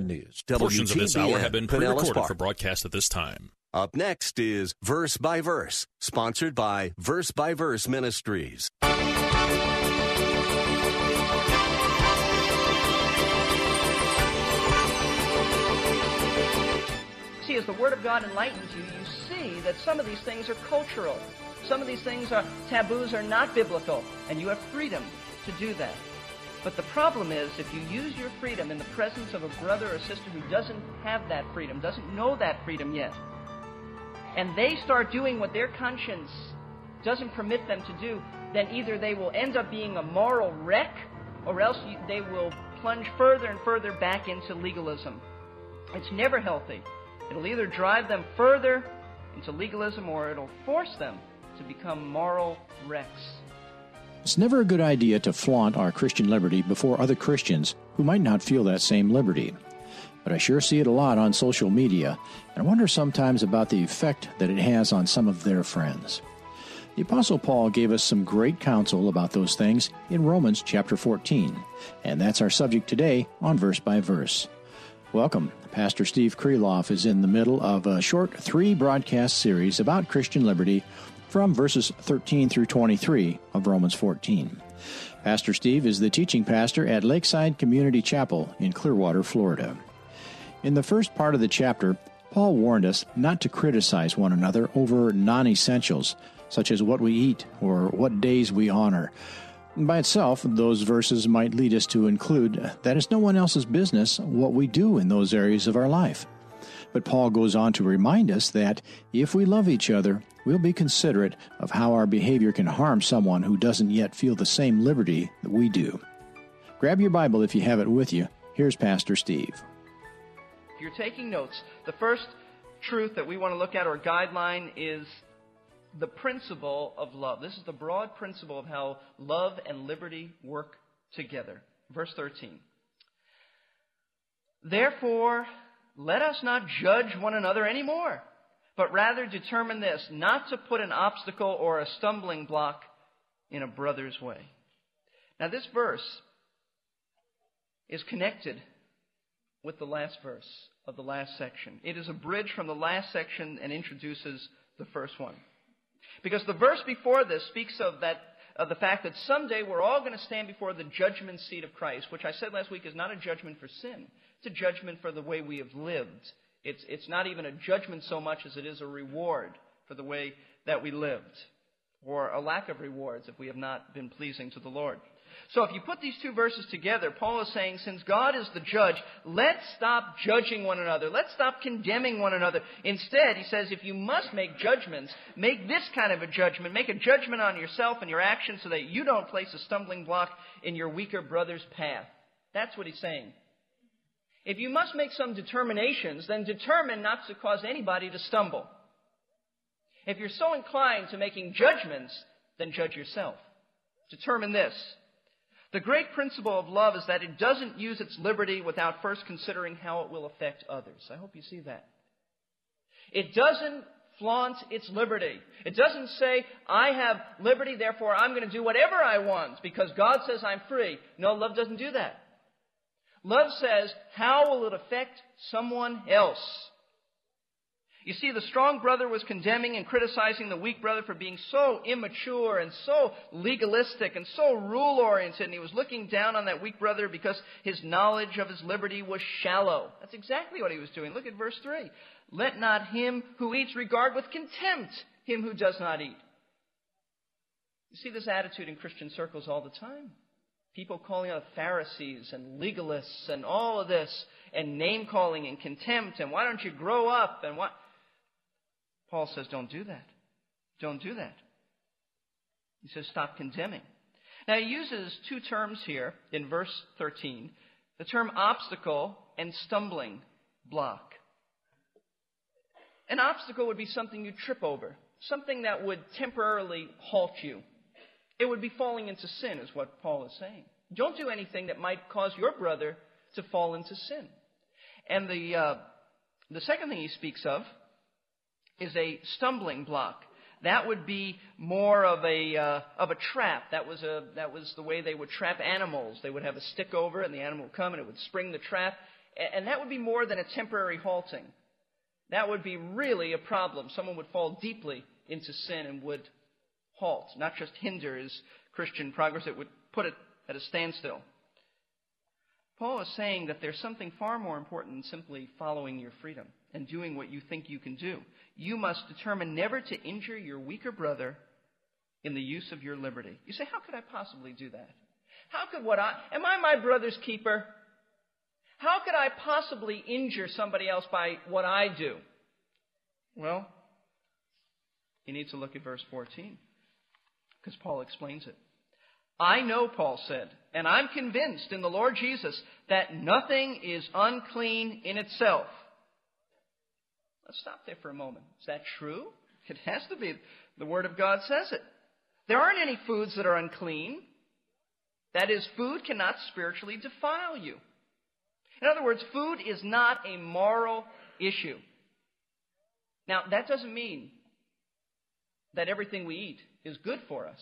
News. Portions of this hour have been pre-recorded for broadcast at this time. Up next is Verse by Verse, sponsored by Verse by Verse Ministries. See, as the Word of God enlightens you, you see that some of these things are cultural. Some of these things are taboos are not biblical, and you have freedom to do that. But the problem is, if you use your freedom in the presence of a brother or sister who doesn't have that freedom, doesn't know that freedom yet, and they start doing what their conscience doesn't permit them to do, then either they will end up being a moral wreck, or else they will plunge further and further back into legalism. It's never healthy. It'll either drive them further into legalism or it'll force them to become moral wrecks. It's never a good idea to flaunt our Christian liberty before other Christians who might not feel that same liberty. But I sure see it a lot on social media, and I wonder sometimes about the effect that it has on some of their friends. The Apostle Paul gave us some great counsel about those things in Romans chapter 14, and that's our subject today on Verse by Verse. Welcome. Pastor Steve Kreloff is in the middle of a short three broadcast series about Christian liberty from verses 13 through 23 of Romans 14. Pastor Steve is the teaching pastor at Lakeside Community Chapel in Clearwater, Florida. In the first part of the chapter, Paul warned us not to criticize one another over non essentials, such as what we eat or what days we honor. By itself, those verses might lead us to include that it's no one else's business what we do in those areas of our life. But Paul goes on to remind us that if we love each other, we'll be considerate of how our behavior can harm someone who doesn't yet feel the same liberty that we do. Grab your Bible if you have it with you. Here's Pastor Steve. If you're taking notes, the first truth that we want to look at or guideline is the principle of love. This is the broad principle of how love and liberty work together. Verse 13. Therefore, let us not judge one another anymore, but rather determine this, not to put an obstacle or a stumbling block in a brother's way. Now, this verse is connected with the last verse of the last section. It is a bridge from the last section and introduces the first one. Because the verse before this speaks of that of the fact that someday we're all going to stand before the judgment seat of Christ, which I said last week is not a judgment for sin. It's a judgment for the way we have lived. It's, it's not even a judgment so much as it is a reward for the way that we lived, or a lack of rewards if we have not been pleasing to the Lord. So if you put these two verses together, Paul is saying, since God is the judge, let's stop judging one another. Let's stop condemning one another. Instead, he says, if you must make judgments, make this kind of a judgment. Make a judgment on yourself and your actions so that you don't place a stumbling block in your weaker brother's path. That's what he's saying. If you must make some determinations, then determine not to cause anybody to stumble. If you're so inclined to making judgments, then judge yourself. Determine this. The great principle of love is that it doesn't use its liberty without first considering how it will affect others. I hope you see that. It doesn't flaunt its liberty. It doesn't say, I have liberty, therefore I'm going to do whatever I want because God says I'm free. No, love doesn't do that. Love says, how will it affect someone else? You see, the strong brother was condemning and criticizing the weak brother for being so immature and so legalistic and so rule oriented, and he was looking down on that weak brother because his knowledge of his liberty was shallow. That's exactly what he was doing. Look at verse 3. Let not him who eats regard with contempt him who does not eat. You see this attitude in Christian circles all the time. People calling out Pharisees and legalists and all of this, and name calling and contempt, and why don't you grow up, and what. Paul says, don't do that. Don't do that. He says, stop condemning. Now, he uses two terms here in verse 13. The term obstacle and stumbling block. An obstacle would be something you trip over, something that would temporarily halt you. It would be falling into sin, is what Paul is saying. Don't do anything that might cause your brother to fall into sin. And the, uh, the second thing he speaks of is a stumbling block. That would be more of a, uh, of a trap. That was, a, that was the way they would trap animals. They would have a stick over and the animal would come, and it would spring the trap. And that would be more than a temporary halting. That would be really a problem. Someone would fall deeply into sin and would halt, not just hinder his Christian progress, it would put it at a standstill. Paul is saying that there's something far more important than simply following your freedom and doing what you think you can do. You must determine never to injure your weaker brother in the use of your liberty. You say, how could I possibly do that? How could what I, am I my brother's keeper? How could I possibly injure somebody else by what I do? Well, you need to look at verse 14 because Paul explains it. I know, Paul said, and I'm convinced in the Lord Jesus that nothing is unclean in itself. Let's stop there for a moment. Is that true? It has to be. The Word of God says it. There aren't any foods that are unclean. That is, food cannot spiritually defile you. In other words, food is not a moral issue. Now, that doesn't mean that everything we eat is good for us.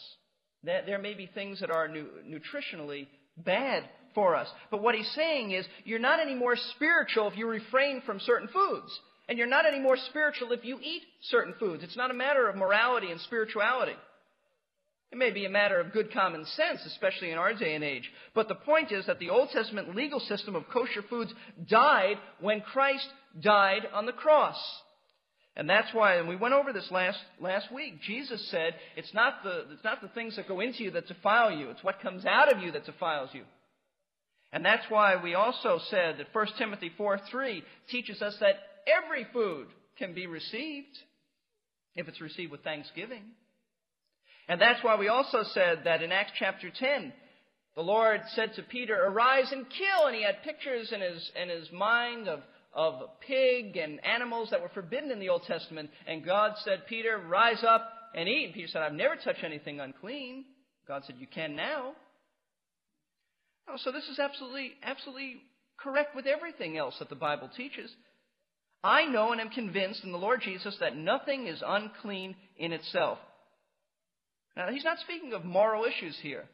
That there may be things that are nu- nutritionally bad for us. But what he's saying is, you're not any more spiritual if you refrain from certain foods. And you're not any more spiritual if you eat certain foods. It's not a matter of morality and spirituality. It may be a matter of good common sense, especially in our day and age. But the point is that the Old Testament legal system of kosher foods died when Christ died on the cross. And that's why, and we went over this last, last week, Jesus said, it's not, the, it's not the things that go into you that defile you, it's what comes out of you that defiles you. And that's why we also said that 1 Timothy 4 3 teaches us that every food can be received if it's received with thanksgiving. And that's why we also said that in Acts chapter 10, the Lord said to Peter, Arise and kill. And he had pictures in his, in his mind of, of pig and animals that were forbidden in the Old Testament. And God said, Peter, rise up and eat. And Peter said, I've never touched anything unclean. God said, You can now. Oh, so this is absolutely, absolutely correct with everything else that the Bible teaches. I know and am convinced in the Lord Jesus that nothing is unclean in itself. Now, he's not speaking of moral issues here.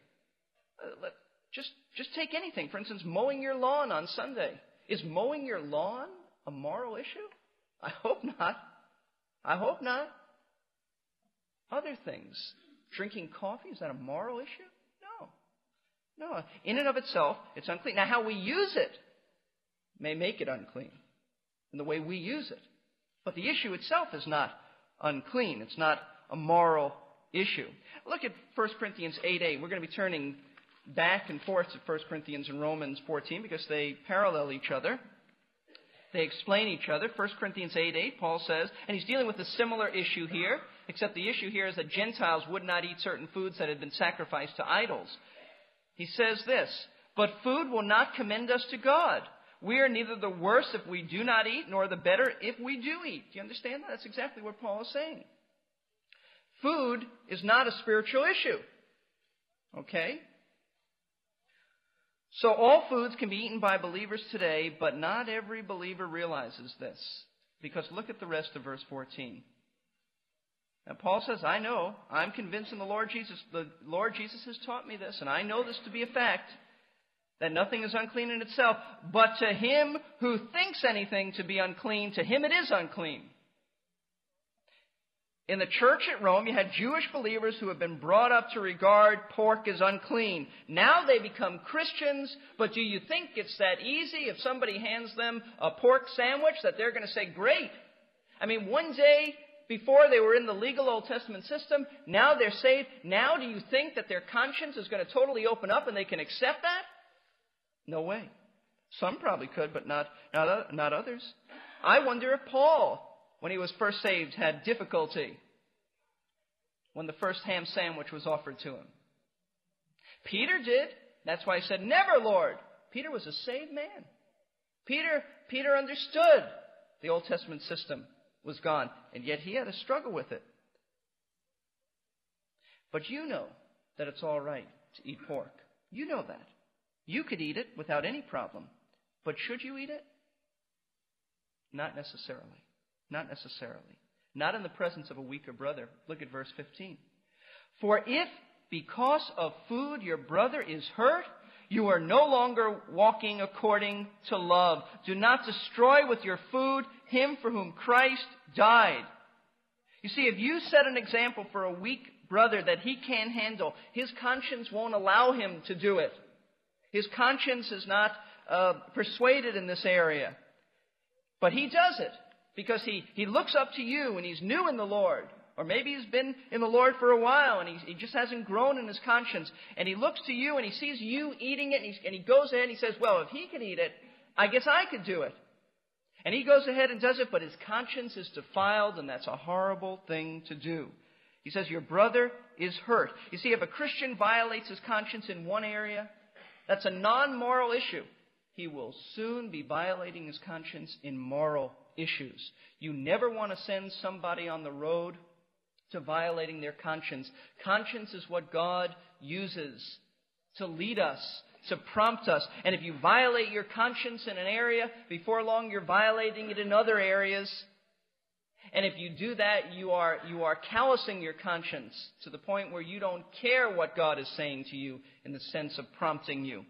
Uh, just, just take anything. For instance, mowing your lawn on Sunday. Is mowing your lawn a moral issue? I hope not. I hope not. Other things. Drinking coffee, is that a moral issue? No. No. In and of itself, it's unclean. Now, how we use it may make it unclean in the way we use it. But the issue itself is not unclean. It's not a moral issue. Look at 1 Corinthians 8 8. We're going to be turning back and forth to 1 Corinthians and Romans 14 because they parallel each other. They explain each other. 1 Corinthians 8 8, Paul says, and he's dealing with a similar issue here, except the issue here is that Gentiles would not eat certain foods that had been sacrificed to idols. He says this, but food will not commend us to God. We are neither the worse if we do not eat, nor the better if we do eat. Do you understand that? That's exactly what Paul is saying. Food is not a spiritual issue. Okay? So all foods can be eaten by believers today, but not every believer realizes this. Because look at the rest of verse 14. And Paul says, I know, I'm convinced in the Lord Jesus, the Lord Jesus has taught me this, and I know this to be a fact, that nothing is unclean in itself, but to him who thinks anything to be unclean, to him it is unclean. In the church at Rome, you had Jewish believers who had been brought up to regard pork as unclean. Now they become Christians, but do you think it's that easy if somebody hands them a pork sandwich that they're going to say, great? I mean, one day before they were in the legal Old Testament system, now they're saved. Now do you think that their conscience is going to totally open up and they can accept that? No way. Some probably could, but not, not, not others. I wonder if Paul when he was first saved, had difficulty when the first ham sandwich was offered to him. Peter did. That's why he said, Never, Lord. Peter was a saved man. Peter, Peter understood the Old Testament system was gone, and yet he had a struggle with it. But you know that it's all right to eat pork. You know that. You could eat it without any problem. But should you eat it? Not necessarily. Not necessarily. Not in the presence of a weaker brother. Look at verse 15. For if because of food your brother is hurt, you are no longer walking according to love. Do not destroy with your food him for whom Christ died. You see, if you set an example for a weak brother that he can't handle, his conscience won't allow him to do it. His conscience is not uh, persuaded in this area. But he does it because he, he looks up to you and he's new in the Lord. Or maybe he's been in the Lord for a while and he, he just hasn't grown in his conscience. And he looks to you and he sees you eating it and, and he goes ahead and he says, Well, if he can eat it, I guess I could do it. And he goes ahead and does it, but his conscience is defiled, and that's a horrible thing to do. He says, Your brother is hurt. You see, if a Christian violates his conscience in one area, that's a non moral issue. He will soon be violating his conscience in moral issues. You never want to send somebody on the road to violating their conscience. Conscience is what God uses to lead us, to prompt us. And if you violate your conscience in an area, before long you're violating it in other areas. And if you do that, you are, you are callousing your conscience to the point where you don't care what God is saying to you in the sense of prompting you.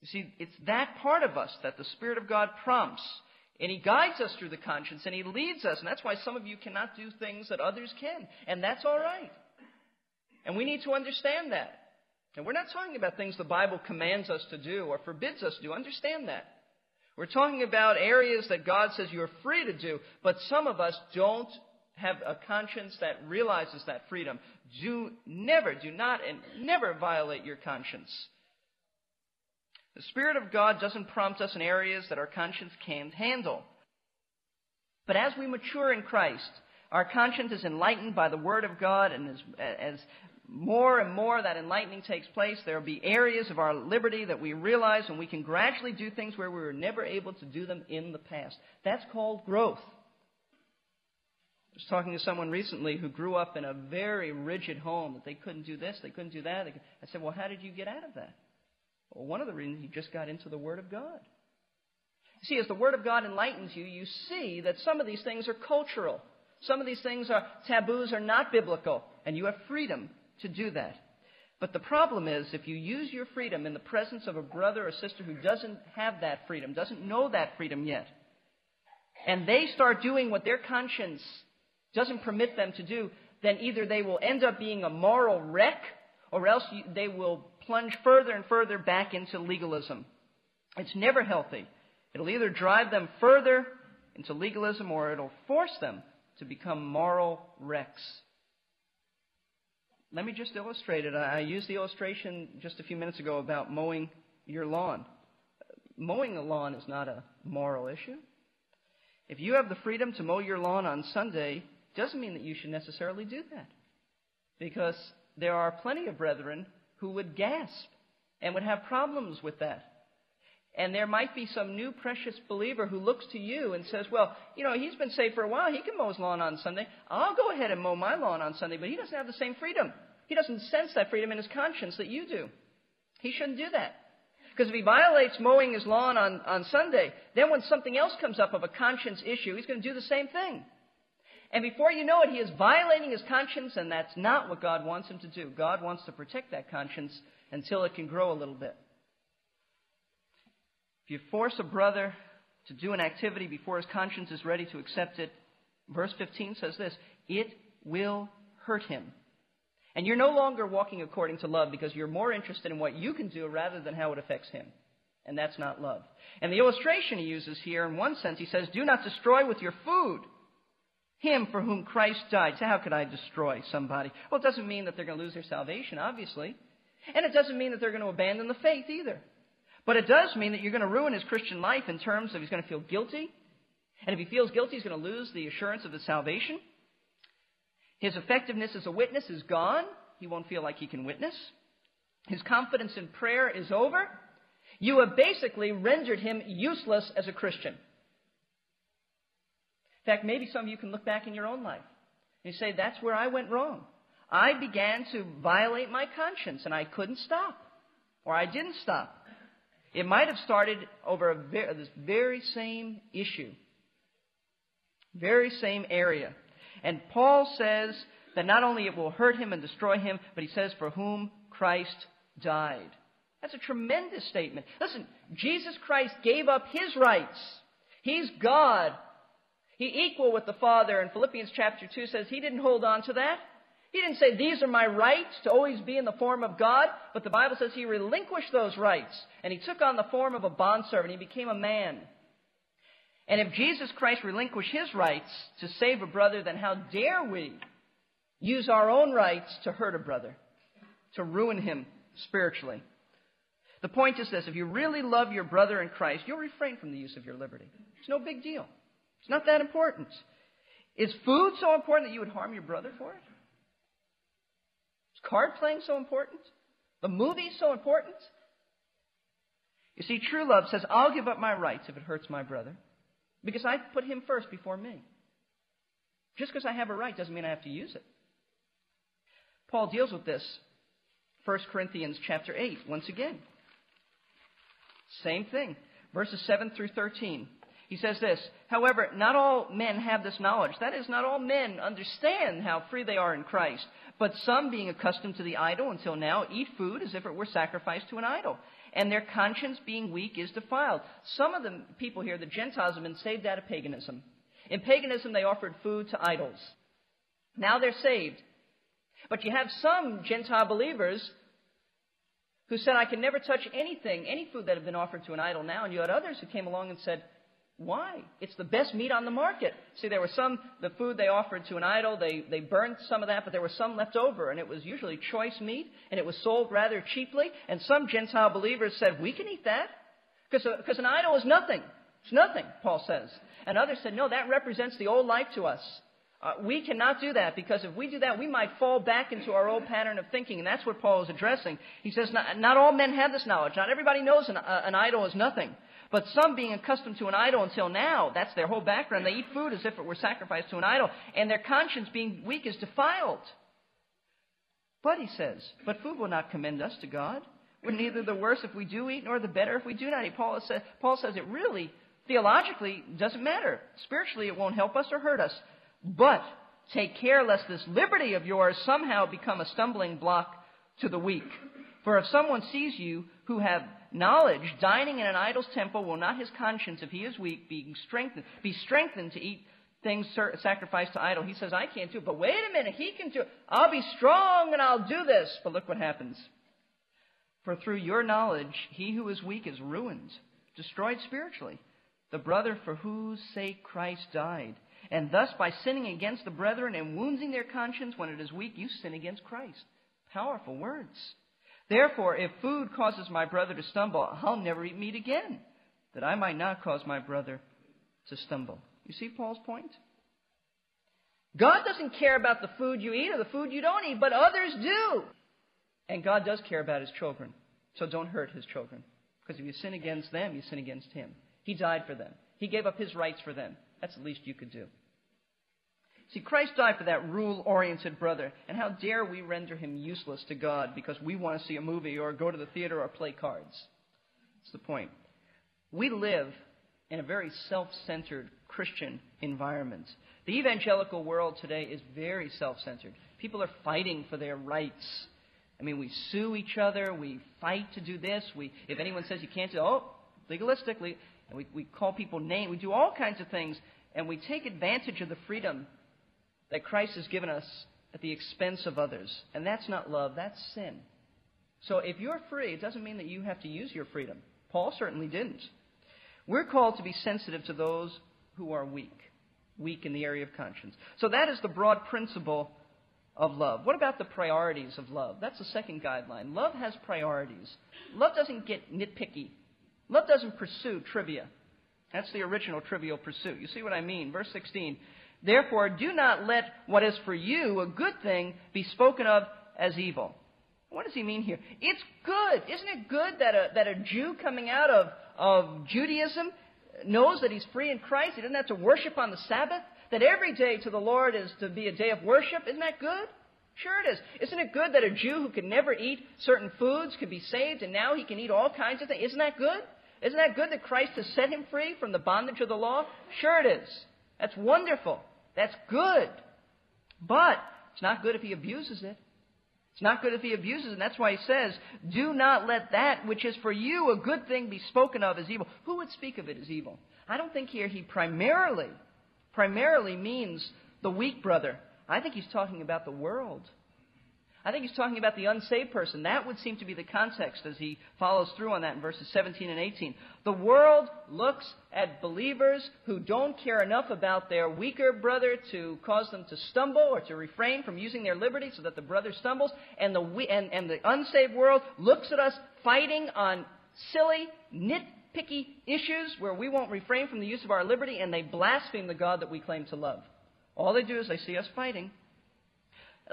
You see, it's that part of us that the Spirit of God prompts. And He guides us through the conscience and He leads us. And that's why some of you cannot do things that others can. And that's all right. And we need to understand that. And we're not talking about things the Bible commands us to do or forbids us to do. Understand that. We're talking about areas that God says you're free to do, but some of us don't have a conscience that realizes that freedom. Do never, do not, and never violate your conscience. The Spirit of God doesn't prompt us in areas that our conscience can't handle. But as we mature in Christ, our conscience is enlightened by the Word of God, and as, as more and more that enlightening takes place, there will be areas of our liberty that we realize, and we can gradually do things where we were never able to do them in the past. That's called growth. I was talking to someone recently who grew up in a very rigid home that they couldn't do this, they couldn't do that. I said, Well, how did you get out of that? Well, one of the reasons you just got into the Word of God. See, as the Word of God enlightens you, you see that some of these things are cultural. Some of these things are taboos are not biblical, and you have freedom to do that. But the problem is, if you use your freedom in the presence of a brother or sister who doesn't have that freedom, doesn't know that freedom yet, and they start doing what their conscience doesn't permit them to do, then either they will end up being a moral wreck, or else they will plunge further and further back into legalism. It's never healthy. It'll either drive them further into legalism or it'll force them to become moral wrecks. Let me just illustrate it. I used the illustration just a few minutes ago about mowing your lawn. Mowing a lawn is not a moral issue. If you have the freedom to mow your lawn on Sunday, doesn't mean that you should necessarily do that. Because there are plenty of brethren who would gasp and would have problems with that. And there might be some new precious believer who looks to you and says, Well, you know, he's been saved for a while. He can mow his lawn on Sunday. I'll go ahead and mow my lawn on Sunday, but he doesn't have the same freedom. He doesn't sense that freedom in his conscience that you do. He shouldn't do that. Because if he violates mowing his lawn on, on Sunday, then when something else comes up of a conscience issue, he's going to do the same thing. And before you know it, he is violating his conscience, and that's not what God wants him to do. God wants to protect that conscience until it can grow a little bit. If you force a brother to do an activity before his conscience is ready to accept it, verse 15 says this it will hurt him. And you're no longer walking according to love because you're more interested in what you can do rather than how it affects him. And that's not love. And the illustration he uses here, in one sense, he says, Do not destroy with your food him for whom Christ died. So how could I destroy somebody? Well, it doesn't mean that they're going to lose their salvation, obviously. And it doesn't mean that they're going to abandon the faith either. But it does mean that you're going to ruin his Christian life in terms of he's going to feel guilty. And if he feels guilty, he's going to lose the assurance of his salvation. His effectiveness as a witness is gone. He won't feel like he can witness. His confidence in prayer is over. You have basically rendered him useless as a Christian. In fact, maybe some of you can look back in your own life and say, that's where I went wrong. I began to violate my conscience and I couldn't stop. Or I didn't stop. It might have started over very, this very same issue, very same area. And Paul says that not only it will hurt him and destroy him, but he says, for whom Christ died. That's a tremendous statement. Listen, Jesus Christ gave up his rights. He's God. He equal with the Father. And Philippians chapter 2 says he didn't hold on to that. He didn't say, These are my rights to always be in the form of God, but the Bible says he relinquished those rights and he took on the form of a bondservant. He became a man. And if Jesus Christ relinquished his rights to save a brother, then how dare we use our own rights to hurt a brother, to ruin him spiritually? The point is this if you really love your brother in Christ, you'll refrain from the use of your liberty. It's no big deal, it's not that important. Is food so important that you would harm your brother for it? Is card playing so important? The movie so important? You see, true love says, I'll give up my rights if it hurts my brother because I put him first before me. Just because I have a right doesn't mean I have to use it. Paul deals with this 1 Corinthians chapter 8 once again. Same thing. Verses 7 through 13. He says this, however, not all men have this knowledge. That is, not all men understand how free they are in Christ. But some, being accustomed to the idol until now, eat food as if it were sacrificed to an idol. And their conscience, being weak, is defiled. Some of the people here, the Gentiles, have been saved out of paganism. In paganism, they offered food to idols. Now they're saved. But you have some Gentile believers who said, I can never touch anything, any food that had been offered to an idol now. And you had others who came along and said, why? It's the best meat on the market. See, there was some, the food they offered to an idol, they, they burned some of that, but there was some left over, and it was usually choice meat, and it was sold rather cheaply. And some Gentile believers said, we can eat that. Because uh, an idol is nothing. It's nothing, Paul says. And others said, no, that represents the old life to us. Uh, we cannot do that because if we do that, we might fall back into our old pattern of thinking, and that's what Paul is addressing. He says, not, not all men have this knowledge. Not everybody knows an, uh, an idol is nothing. But some being accustomed to an idol until now, that's their whole background. They eat food as if it were sacrificed to an idol, and their conscience being weak is defiled. But, he says, but food will not commend us to God. We're neither the worse if we do eat nor the better if we do not eat. Paul says, Paul says it really, theologically, doesn't matter. Spiritually, it won't help us or hurt us. But take care lest this liberty of yours somehow become a stumbling block to the weak. For if someone sees you who have knowledge dining in an idol's temple, will not his conscience, if he is weak, be strengthened, be strengthened to eat things sacrificed to idol? He says, I can't do it. But wait a minute, he can do it. I'll be strong and I'll do this. But look what happens. For through your knowledge, he who is weak is ruined, destroyed spiritually. The brother for whose sake Christ died and thus, by sinning against the brethren and wounding their conscience when it is weak, you sin against Christ. Powerful words. Therefore, if food causes my brother to stumble, I'll never eat meat again, that I might not cause my brother to stumble. You see Paul's point? God doesn't care about the food you eat or the food you don't eat, but others do. And God does care about his children. So don't hurt his children. Because if you sin against them, you sin against him. He died for them. He gave up his rights for them. That's the least you could do. See, Christ died for that rule oriented brother, and how dare we render him useless to God because we want to see a movie or go to the theater or play cards? That's the point. We live in a very self centered Christian environment. The evangelical world today is very self centered. People are fighting for their rights. I mean, we sue each other, we fight to do this. We, if anyone says you can't do, oh, legalistically, and we, we call people names, we do all kinds of things, and we take advantage of the freedom that Christ has given us at the expense of others. And that's not love, that's sin. So if you're free, it doesn't mean that you have to use your freedom. Paul certainly didn't. We're called to be sensitive to those who are weak, weak in the area of conscience. So that is the broad principle of love. What about the priorities of love? That's the second guideline. Love has priorities. Love doesn't get nitpicky. Love doesn't pursue trivia. That's the original trivial pursuit. You see what I mean? Verse 16. Therefore, do not let what is for you a good thing be spoken of as evil. What does he mean here? It's good. Isn't it good that a, that a Jew coming out of, of Judaism knows that he's free in Christ? He doesn't have to worship on the Sabbath? That every day to the Lord is to be a day of worship? Isn't that good? Sure it is. Isn't it good that a Jew who could never eat certain foods could be saved and now he can eat all kinds of things? Isn't that good? Isn't that good that Christ has set him free from the bondage of the law? Sure it is. That's wonderful. That's good. But it's not good if he abuses it. It's not good if he abuses it. And that's why he says, Do not let that which is for you a good thing be spoken of as evil. Who would speak of it as evil? I don't think here he primarily, primarily means the weak brother. I think he's talking about the world. I think he's talking about the unsaved person. That would seem to be the context as he follows through on that in verses 17 and 18. The world looks at believers who don't care enough about their weaker brother to cause them to stumble or to refrain from using their liberty so that the brother stumbles. And the, and, and the unsaved world looks at us fighting on silly, nitpicky issues where we won't refrain from the use of our liberty and they blaspheme the God that we claim to love. All they do is they see us fighting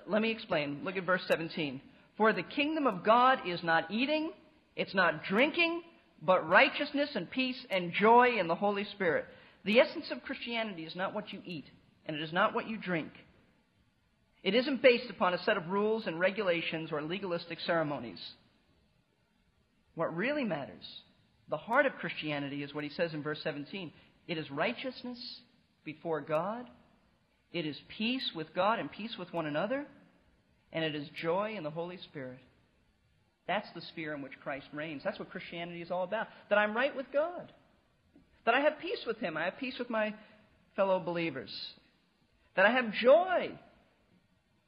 let me explain. Look at verse 17. For the kingdom of God is not eating, it's not drinking, but righteousness and peace and joy in the Holy Spirit. The essence of Christianity is not what you eat, and it is not what you drink. It isn't based upon a set of rules and regulations or legalistic ceremonies. What really matters, the heart of Christianity, is what he says in verse 17 it is righteousness before God it is peace with God and peace with one another, and it is joy in the Holy Spirit. That's the sphere in which Christ reigns. That's what Christianity is all about. That I'm right with God. That I have peace with Him. I have peace with my fellow believers. That I have joy.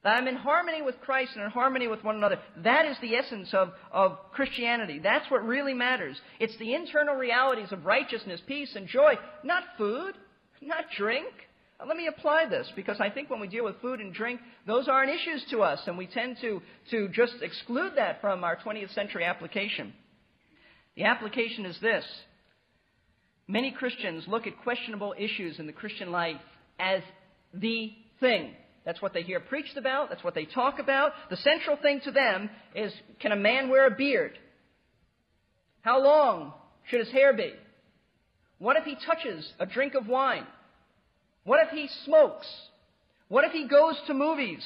That I'm in harmony with Christ and in harmony with one another. That is the essence of, of Christianity. That's what really matters. It's the internal realities of righteousness, peace, and joy, not food, not drink. Let me apply this because I think when we deal with food and drink, those aren't issues to us, and we tend to, to just exclude that from our 20th century application. The application is this many Christians look at questionable issues in the Christian life as the thing. That's what they hear preached about, that's what they talk about. The central thing to them is can a man wear a beard? How long should his hair be? What if he touches a drink of wine? What if he smokes? What if he goes to movies?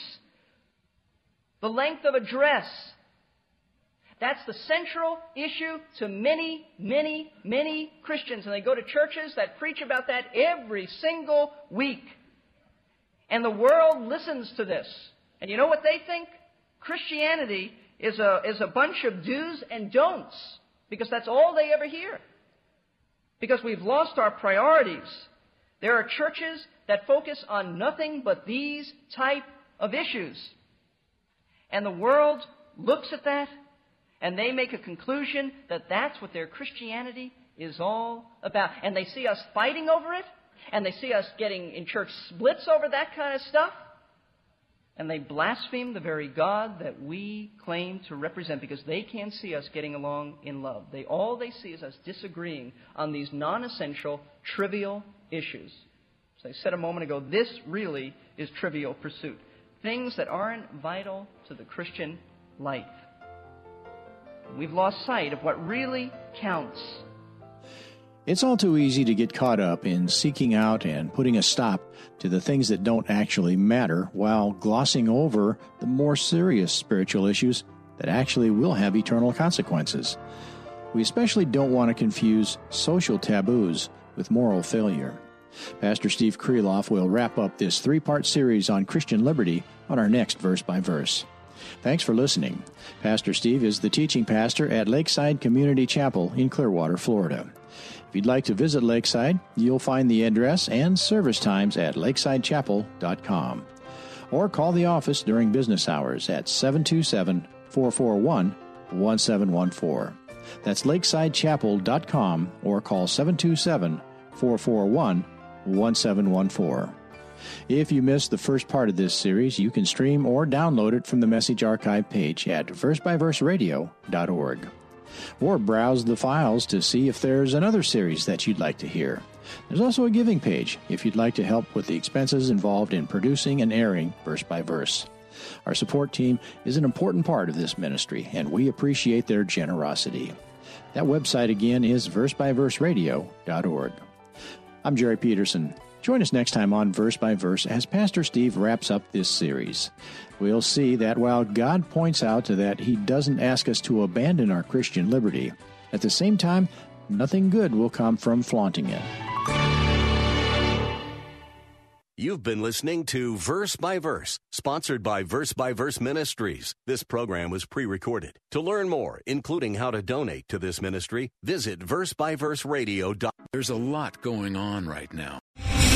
The length of a dress. That's the central issue to many, many, many Christians. And they go to churches that preach about that every single week. And the world listens to this. And you know what they think? Christianity is a, is a bunch of do's and don'ts. Because that's all they ever hear. Because we've lost our priorities. There are churches that focus on nothing but these type of issues. And the world looks at that and they make a conclusion that that's what their Christianity is all about. And they see us fighting over it and they see us getting in church splits over that kind of stuff. And they blaspheme the very God that we claim to represent because they can't see us getting along in love. They, all they see is us disagreeing on these non essential, trivial issues. As I said a moment ago, this really is trivial pursuit. Things that aren't vital to the Christian life. We've lost sight of what really counts. It's all too easy to get caught up in seeking out and putting a stop to the things that don't actually matter while glossing over the more serious spiritual issues that actually will have eternal consequences. We especially don't want to confuse social taboos with moral failure. Pastor Steve Kreloff will wrap up this three part series on Christian liberty on our next verse by verse. Thanks for listening. Pastor Steve is the teaching pastor at Lakeside Community Chapel in Clearwater, Florida. If you'd like to visit Lakeside, you'll find the address and service times at lakesidechapel.com. Or call the office during business hours at 727 441 1714. That's lakesidechapel.com or call 727 441 1714. If you missed the first part of this series, you can stream or download it from the message archive page at versebyverseradio.org. Or browse the files to see if there's another series that you'd like to hear. There's also a giving page if you'd like to help with the expenses involved in producing and airing verse by verse. Our support team is an important part of this ministry, and we appreciate their generosity. That website again is versebyverseradio.org. I'm Jerry Peterson. Join us next time on Verse by Verse as Pastor Steve wraps up this series. We'll see that while God points out that He doesn't ask us to abandon our Christian liberty, at the same time, nothing good will come from flaunting it. You've been listening to Verse by Verse, sponsored by Verse by Verse Ministries. This program was pre recorded. To learn more, including how to donate to this ministry, visit versebyverseradio.com. There's a lot going on right now.